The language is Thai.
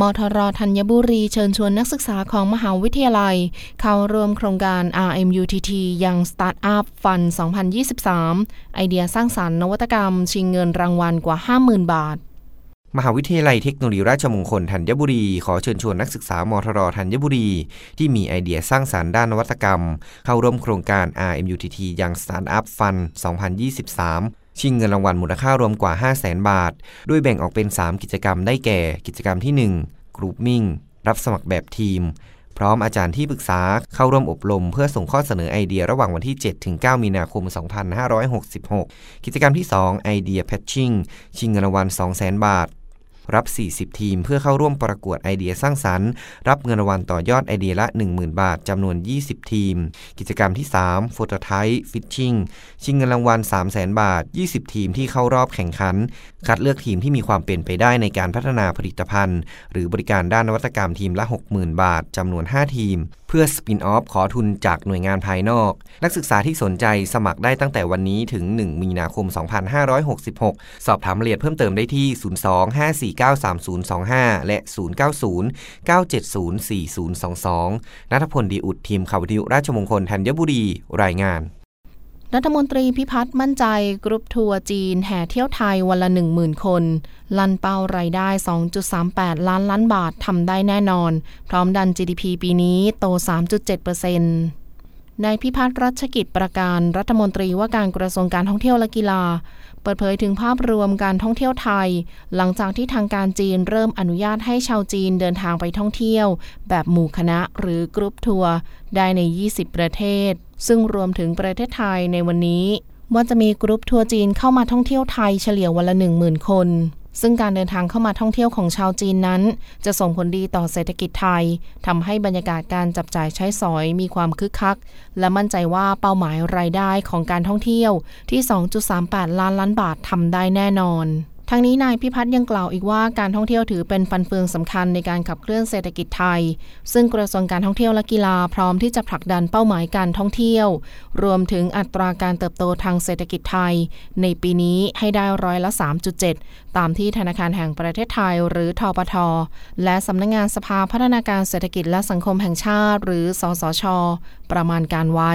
มทรธัญบุรีเชิญชวนนักศึกษาของมหาวิทยาลัย เข้าร่วมโครงการ RMUTT ยัง Startup Fund 2023 ไอเดียสร้างสารรค์นวัตกรรม ชิงเงินรางวัลกว่า 50,000 บาทมหาวิทยาลัยเทคโนโลยีราชมงคลธัญบุรี ขอเชิญชวนนักศึกษามทรธัญบุรี ที่มีไอเดียสร้างสารรค์ด้านนวัตกรรม เข้าร่วมโครงการ RMUTT ยัง Startup Fund 2023 ชิงเงินรางวัลมูลค่ารวมกว่า 5 0 0แสนบาท ด้วยแบ่งออกเป็น 3 กิจกรรมได้แก่ กิจกรรมที่ 1 กรุ๊ปมิ่ง รับสมัครแบบทีม พร้อมอาจารย์ที่ปรึกษาเข้าร่วมอบรม เพื่อส่งข้อเสนอไอเดียระหว่างวันที่7-9มีนาคม 2566 กิจกรรมที่ 2 ไอเดียแพทชิ่ง ชิงเงินรางวัล 200,000 บาท รับ 40 ทีม เพื่อเข้าร่วมประกวดไอเดียสร้างสรรค์ รับเงินรางวัลต่อยอดไอเดียละ 10,000 บาทจำนวน 20 ทีม กิจกรรมที่3 p h o t o t y p e Fishing ชิงเงินรางวัล 300,000 บาท 20 ทีมที่เข้ารอบแข่งขัน คัดเลือกทีมที่มีความเป็นไปได้ในการพัฒนาผลิตภัณฑ์ หรือบริการด้านนวัตกรรมทีมละ 60,000 บาทจำนวน 5 ทีม เพื่อ spin-off ขอทุนจากหน่วยงานภายนอก นักศึกษาที่สนใจสมัครได้ตั้งแต่วันนี้ถึง 1 มีนาคม 2566 สอบถามรายละเอียดเพิ่มเติมได้ที่02-549-3025 และ 090-970-4022 นัทพลดีอุดทีมข่าววิทยุราชมงคลธัญบุรีรายงานรัฐมนตรีพิพัฒน์มั่นใจกรุ๊ปทัวร์จีนแห่เที่ยวไทยวันละ 10,000 คน ลันเป้ารายได้ 2.38 ล้านล้านบาททำได้แน่นอน พร้อมดัน GDP ปีนี้โต 3.7%นายพิพัฒน์รัชกิจประการรัฐมนตรีว่าการกระทรวงการท่องเที่ยวและกีฬา เปิดเผยถึงภาพรวมการท่องเที่ยวไทย หลังจากที่ทางการจีนเริ่มอนุญาตให้ชาวจีนเดินทางไปท่องเที่ยว แบบหมู่คณะหรือกรุ๊ปทัวร์ได้ใน 20 ประเทศ ซึ่งรวมถึงประเทศไทยในวันนี้ ว่าจะมีกรุ๊ปทัวร์จีนเข้ามาท่องเที่ยวไทยเฉลี่ยวันละ 10,000 คน ซึ่งการเดินทางเข้ามาท่องเที่ยวของชาวจีนนั้น จะส่งผลดีต่อเศรษฐกิจไทยทำให้บรรยากาศการจับจ่ายใช้สอยมีความคึกคัก และมั่นใจว่าเป้าหมายรายได้ของการท่องเที่ยวที่ 2.38 ล้านล้านบาททำได้แน่นอน ทางนี้นายพิพัฒน์ยังกล่าวอีกว่าการท่องเที่ยวถือเป็นฟันเฟืองสำคัญในการขับเคลื่อนเศรษฐกิจไทย ซึ่งกระทรวงการท่องเที่ยวและกีฬาพร้อมที่จะผลักดันเป้าหมายการท่องเที่ยว รวมถึงอัตราการเติบโตทางเศรษฐกิจไทย ในปีนี้ให้ได้ร้อยละ 3.7 ตามที่ธนาคารแห่งประเทศไทย หรือทปท และสำนักงงานสภาพัฒนาการเศรษฐกิจและสังคมแห่งชาติ หรือ สสช ประมาณการไว้